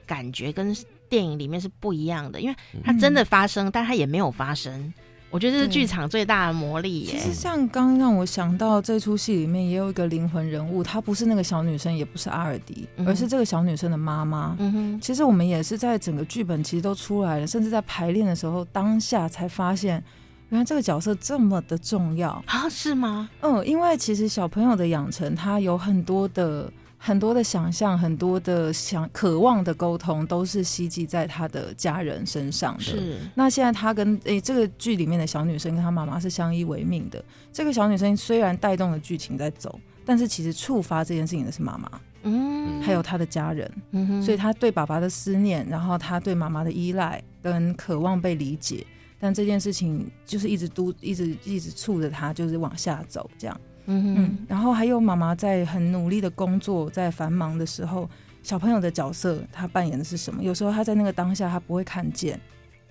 感觉跟。电影里面是不一样的，因为它真的发生，嗯、但它也没有发生。我觉得这是剧场最大的魔力耶。其实像刚让我想到这出戏里面也有一个灵魂人物，她不是那个小女生，也不是阿尔迪，嗯、而是这个小女生的妈妈。嗯哼。其实我们也是在整个剧本其实都出来了，甚至在排练的时候当下才发现，原来这个角色这么的重要啊？是吗？嗯，因为其实小朋友的养成，他有很多的。很多的想象，很多的想渴望的沟通，都是希冀在他的家人身上的。是。那现在他跟诶、欸、这个剧里面的小女生跟她妈妈是相依为命的。这个小女生虽然带动了剧情在走，但是其实触发这件事情的是妈妈，嗯，还有她的家人，嗯哼。所以她对爸爸的思念，然后她对妈妈的依赖跟渴望被理解，但这件事情就是一直都一直一直促着她，就是往下走这样。嗯嗯，然后还有妈妈在很努力的工作，在繁忙的时候，小朋友的角色他扮演的是什么？有时候他在那个当下他不会看见，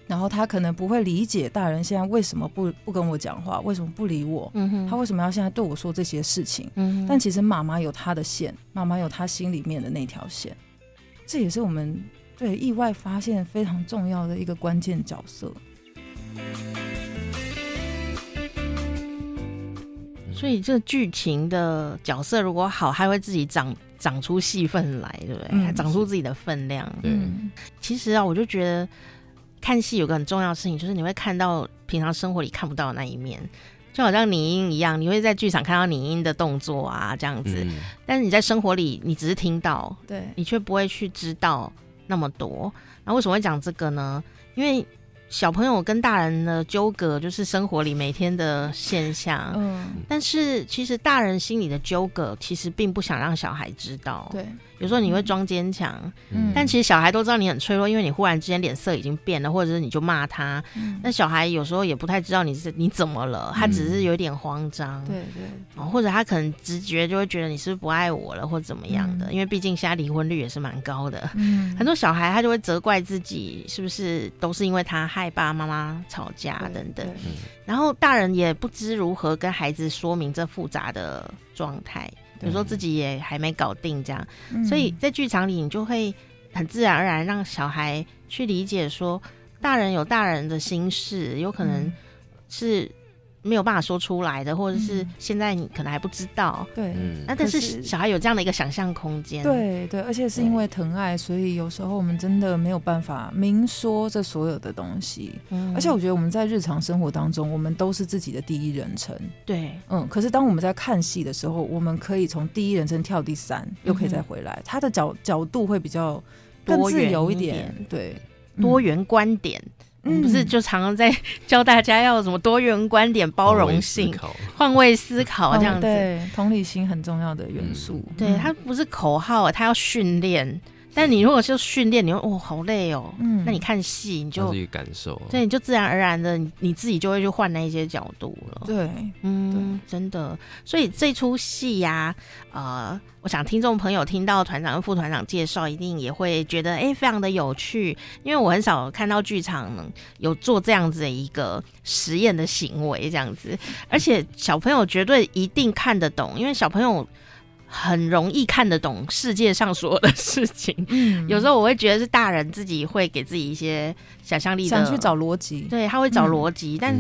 然后他可能不会理解大人现在为什么不不跟我讲话，为什么不理我？嗯哼，他为什么要现在对我说这些事情？嗯，但其实妈妈有她的线，妈妈有她心里面的那条线，这也是我们对意外发现非常重要的一个关键角色。所以这个剧情的角色如果好，还会自己长长出戏份来，对不对？还长出自己的分量。嗯，其实啊，我就觉得看戏有个很重要的事情，就是你会看到平常生活里看不到的那一面，就好像拟音一样，你会在剧场看到拟音的动作啊，这样子。嗯，但是你在生活里，你只是听到，对，你却不会去知道那么多。那为什么会讲这个呢？因为小朋友跟大人的纠葛，就是生活里每天的现象。嗯，但是其实大人心里的纠葛，其实并不想让小孩知道。对。有时候你会装坚强，嗯，但其实小孩都知道你很脆弱，因为你忽然之间脸色已经变了，或者是你就骂他，嗯，那小孩有时候也不太知道你是你怎么了，他只是有点慌张，对对，哦，或者他可能直觉就会觉得你是不是不爱我了，或者怎么样的，嗯，因为毕竟现在离婚率也是蛮高的，嗯，很多小孩他就会责怪自己是不是都是因为他害爸妈妈吵架等等，然后大人也不知如何跟孩子说明这复杂的状态。有时候自己也还没搞定，这样，嗯、所以在剧场里你就会很自然而然让小孩去理解说，大人有大人的心事，有可能是。没有办法说出来的，或者是现在你可能还不知道。对，那但是小孩有这样的一个想象空间。对对，而且是因为疼爱，所以有时候我们真的没有办法明说这所有的东西。嗯，而且我觉得我们在日常生活当中，我们都是自己的第一人称。对，嗯。可是当我们在看戏的时候，我们可以从第一人称跳第三，又可以再回来，他的角角度会比较更自由一点。对，多元观点。嗯，不是就常常在 (laughs) 教大家要什么多元观点、包容性、换位思考这样子，对，同理心很重要的元素。嗯、对，它不是口号，它要训练。但你如果是训练，你会哦好累哦。嗯，那你看戏你就自己感受，对，你就自然而然的你你自己就会去换那一些角度了。对，嗯，真的。所以这出戏呀，呃，我想听众朋友听到团长跟副团长介绍，一定也会觉得哎、欸，非常的有趣。因为我很少看到剧场有做这样子的一个实验的行为，这样子，而且小朋友绝对一定看得懂，因为小朋友。很容易看得懂世界上所有的事情，嗯，有时候我会觉得是大人自己会给自己一些想象力的，想去找逻辑，对，他会找逻辑，嗯、但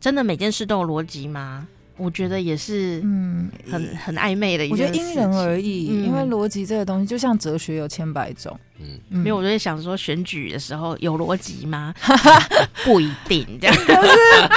真的每件事都有逻辑吗？我觉得也是，嗯，很很暧昧的一件事。我觉得因人而异，嗯、因为逻辑这个东西就像哲学有千百种，嗯，没有，我就在想说，选举的时候有逻辑吗？(laughs) 不一定，这样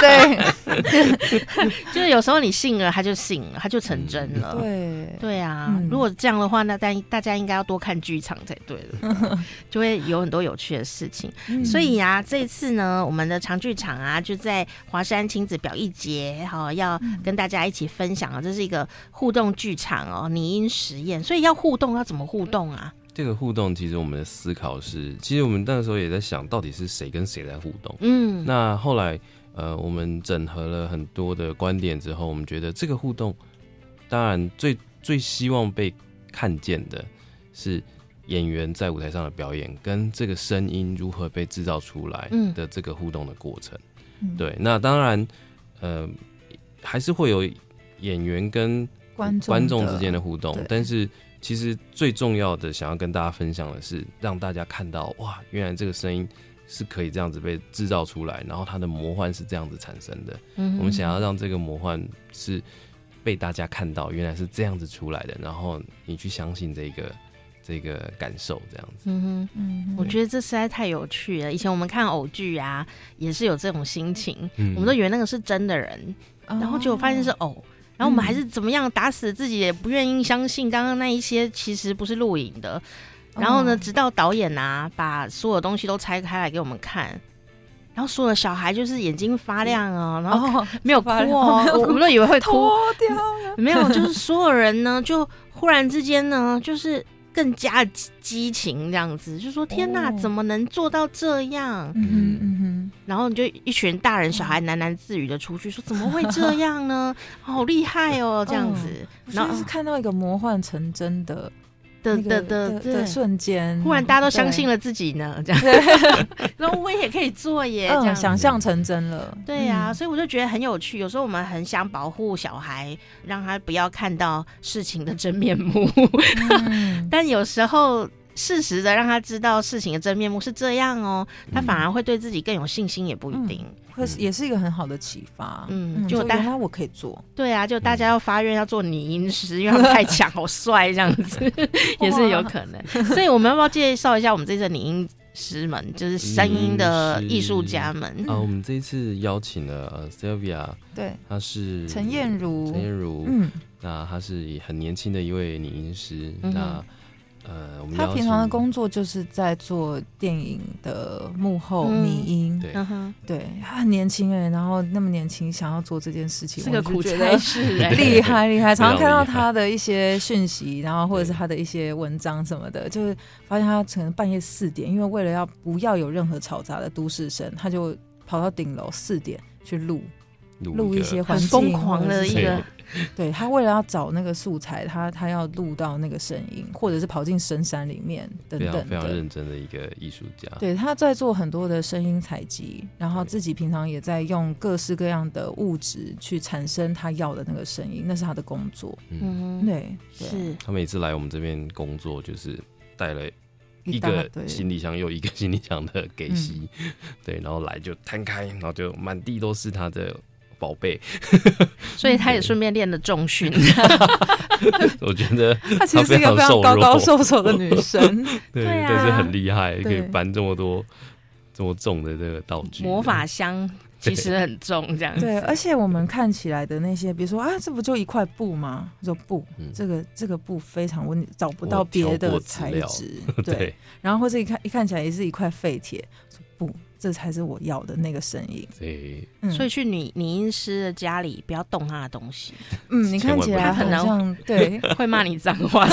对，(laughs) 就是有时候你信了，他就信了，他就成真了。对，对啊。如果这样的话，那大大家应该要多看剧场才对了，(laughs) 就会有很多有趣的事情。所以啊，这一次呢，我们的长剧场啊，就在华山亲子表艺节，哈，要跟大家一起分享啊，这是一个互动剧场哦，拟音实验。所以要互动，要怎么互动啊？这个互动其实我们的思考是，其实我们那个时候也在想到底是谁跟谁在互动。嗯，那后来呃，我们整合了很多的观点之后，我们觉得这个互动，当然最最希望被看见的是演员在舞台上的表演，跟这个声音如何被制造出来的这个互动的过程。嗯、对，那当然呃，还是会有演员跟观众观众之间的互动，但是。其实最重要的，想要跟大家分享的是，让大家看到哇，原来这个声音是可以这样子被制造出来，然后它的魔幻是这样子产生的。嗯，我们想要让这个魔幻是被大家看到，原来是这样子出来的，然后你去相信这个这个感受，这样子。嗯哼，嗯，我觉得这实在太有趣了。以前我们看偶剧啊，也是有这种心情，嗯、我们都以为那个是真的人，然后结果发现是偶。然后我们还是怎么样打死自己也不愿意相信刚刚那一些其实不是录影的。然后呢，直到导演啊把所有东西都拆开来给我们看，然后所有的小孩就是眼睛发亮啊，然后没有哭哦，我们都以为会哭，没有，就是所有人呢就忽然之间呢就是。更加激情这样子，就说天哪，怎么能做到这样？嗯嗯哼，然后你就一群大人小孩喃喃自语的出去说，怎么会这样呢？(laughs) 好厉害哦，这样子，然后是看到一个魔幻成真的。的的的的瞬间，忽然大家都相信了自己呢，这样，(laughs) 然后我也可以做耶，这样想象成真了。对呀，所以我就觉得很有趣。有时候我们很想保护小孩，让他不要看到事情的真面目，(laughs) 但有时候适时的让他知道事情的真面目是这样哦，他反而会对自己更有信心，也不一定。会是也是一个很好的启发，嗯，就大家我可以做，对啊，就大家要发愿要做拟音师，因为他们太强，(laughs) 好帅这样子，(laughs) 也是有可能。所以我们要不要介绍一下我们这次拟音师们，就是声音的艺术家们？啊？我们这一次邀请了 Sylvia，对，她是陈燕如，陈燕如，嗯，那她是很年轻的一位拟音师，那。呃，我们他平常的工作就是在做电影的幕后拟音，对，对，他很年轻哎，然后那么年轻想要做这件事情，是个苦差事，(laughs) 厉害厉害。常常看到他的一些讯息，然后或者是他的一些文章什么的，就是发现他可能半夜四点，因为为了要不要有任何嘈杂的都市声，他就跑到顶楼四点去录录一些环境，疯狂的一个。(laughs) 对，他为了要找那个素材，他他要录到那个声音，或者是跑进深山里面等等，非常非常认真的一个艺术家。对，他在做很多的声音采集，然后自己平常也在用各式各样的物质去产生他要的那个声音，那是他的工作。嗯，对，對是。他每次来我们这边工作，就是带了一个行李箱又一个 (laughs) 行李箱的给息，嗯、对，然后来就摊开，然后就满地都是他的。宝贝，所以他也顺便练了重训。(laughs) 我觉得 (laughs) 她其实是一个非常高高瘦瘦的女生，对，但是很厉害，可以搬这么多这么重的这个道具。魔法箱其实很重，这样子。对，而且我们看起来的那些，比如说啊，这不就一块布吗？说布，这个这个布非常温，找不到别的材质。(laughs) 对，然后或者一看一看起来也是一块废铁，说布。这才是我要的那个声音。对，所以去女女音师的家里，不要动他的东西。嗯，你看起来很像，对，会骂你脏话。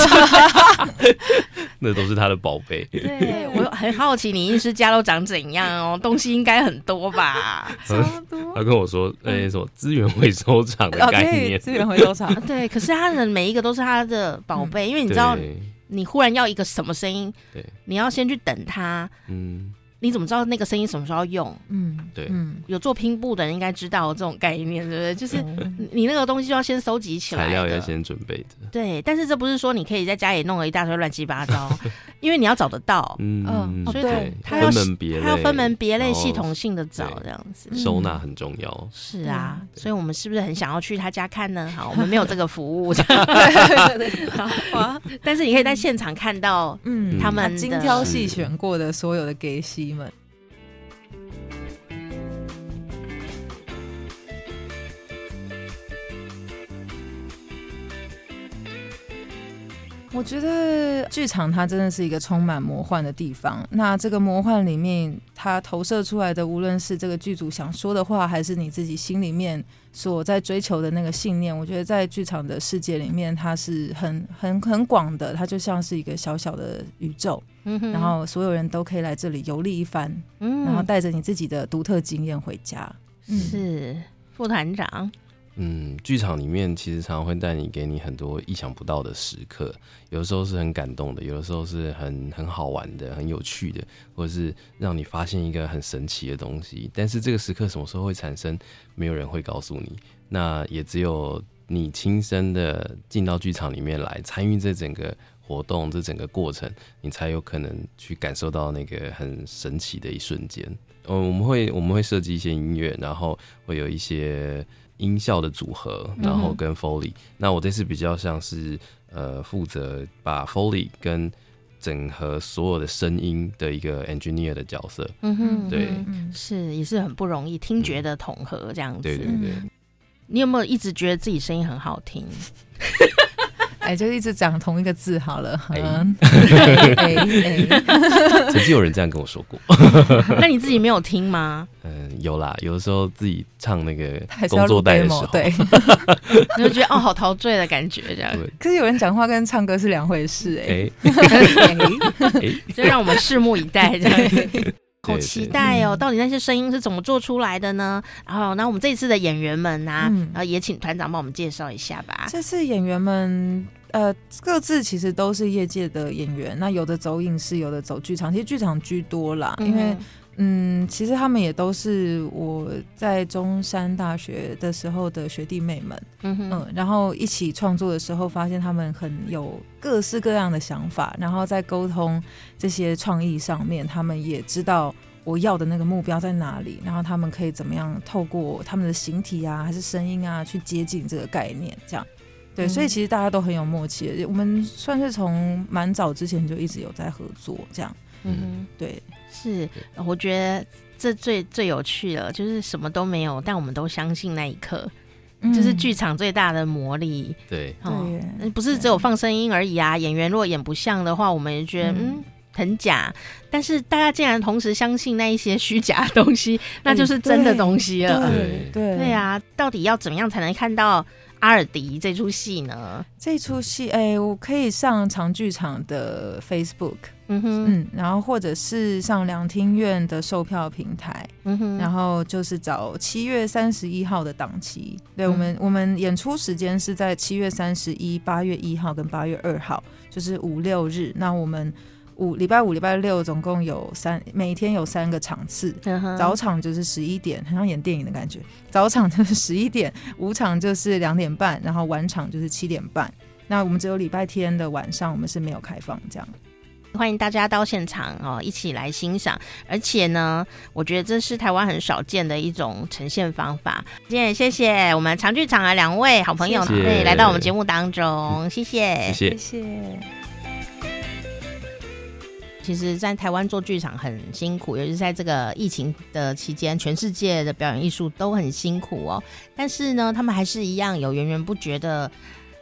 (laughs) 那都是他的宝贝。对，我很好奇，女音师家都长怎样哦？东西应该很多吧？(laughs) 超多。他跟我说，那什么资源回收厂的概念，资源回收厂。(laughs) 对，可是他的每一个都是他的宝贝，因为你知道，你忽然要一个什么声音，对，你要先去等他。嗯。你怎么知道那个声音什么时候要用？嗯，对，嗯，有做拼布的人应该知道这种概念，对不对？就是你那个东西就要先收集起来，材料要先准备的。对，但是这不是说你可以在家里弄了一大堆乱七八糟。(laughs) 因为你要找得到，嗯，所以对，他要分门别类，他要分门别类、系统性的找这样子，收纳很重要。是啊，所以我们是不是很想要去他家看呢？(laughs) 好，我们没有这个服务，(laughs) (laughs) 好，但是你可以在现场看到，嗯，他们精挑细选过的所有的给西们。我觉得剧场它真的是一个充满魔幻的地方。那这个魔幻里面，它投射出来的，无论是这个剧组想说的话，还是你自己心里面所在追求的那个信念，我觉得在剧场的世界里面，它是很很很广的。它就像是一个小小的宇宙，嗯、然后所有人都可以来这里游历一番，嗯、然后带着你自己的独特经验回家。嗯、是副团长。嗯，剧场里面其实常常会带你给你很多意想不到的时刻，有的时候是很感动的，有的时候是很很好玩的、很有趣的，或者是让你发现一个很神奇的东西。但是这个时刻什么时候会产生，没有人会告诉你，那也只有你亲身的进到剧场里面来参与这整个活动、这整个过程，你才有可能去感受到那个很神奇的一瞬间。嗯，我们会我们会设计一些音乐，然后会有一些。音效的组合，然后跟 Foley，、嗯、那我这次比较像是呃负责把 Foley 跟整合所有的声音的一个 engineer 的角色。嗯哼，对，是也是很不容易，听觉的统合这样子。对对对，你有没有一直觉得自己声音很好听？哎，就一直讲同一个字好了。哎哎哎，(laughs) 曾经有人这样跟我说过。(laughs) 那你自己没有听吗？嗯，有啦，有的时候自己唱那个工作带的时候，对，(laughs) 你就觉得哦，好陶醉的感觉这样。可是有人讲话跟唱歌是两回事哎。哎，就让我们拭目以待这样子。好期待哦！到底那些声音是怎么做出来的呢？然后，那我们这一次的演员们呢？然后也请团长帮我们介绍一下吧。这次演员们，呃，各自其实都是业界的演员。那有的走影视，有的走剧场，其实剧场居多啦。因为，嗯，其实他们也都是我在中山大学的时候的学弟妹们。嗯，然后一起创作的时候，发现他们很有各式各样的想法，然后在沟通这些创意上面，他们也知道我要的那个目标在哪里，然后他们可以怎么样透过他们的形体啊，还是声音啊，去接近这个概念，这样。对，所以其实大家都很有默契，我们算是从蛮早之前就一直有在合作，这样。嗯，对，是，我觉得这最最有趣的，就是什么都没有，但我们都相信那一刻。就是剧场最大的魔力，对，哦，不是只有放声音而已啊。演员如果演不像的话，我们也觉得嗯很假。但是大家竟然同时相信那一些虚假的东西，那就是真的东西了。对对对啊，到底要怎么样才能看到阿尔迪这出戏呢？这出戏，哎，我可以上长剧场的 Facebook。嗯哼，嗯，然后或者是上两厅院的售票平台，嗯哼，然后就是找七月三十一号的档期。对，我们，我们演出时间是在七月三十一、八月一号跟八月二号，就是五六日。那我们五礼拜五、礼拜六总共有三，每天有三个场次。早场就是十一点，很像演电影的感觉。早场就是 (laughs) 十一点，午场就是两点半，然后晚场就是七点半。那我们只有礼拜天的晚上，我们是没有开放这样。欢迎大家到现场哦，一起来欣赏。而且呢，我觉得这是台湾很少见的一种呈现方法。今天也谢谢我们长剧场的两位好朋友，谢谢对，来到我们节目当中，谢谢，谢谢。谢谢。其实，在台湾做剧场很辛苦，尤其是在这个疫情的期间，全世界的表演艺术都很辛苦哦。但是呢，他们还是一样有源源不绝的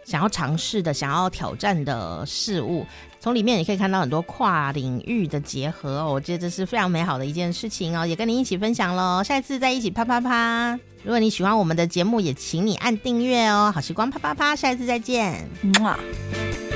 想要尝试的、想要挑战的事物。从里面也可以看到很多跨领域的结合哦，我觉得这是非常美好的一件事情哦，也跟您一起分享喽。下一次再一起啪啪啪。如果你喜欢我们的节目，也请你按订阅哦。好时光啪啪啪，下一次再见。嗯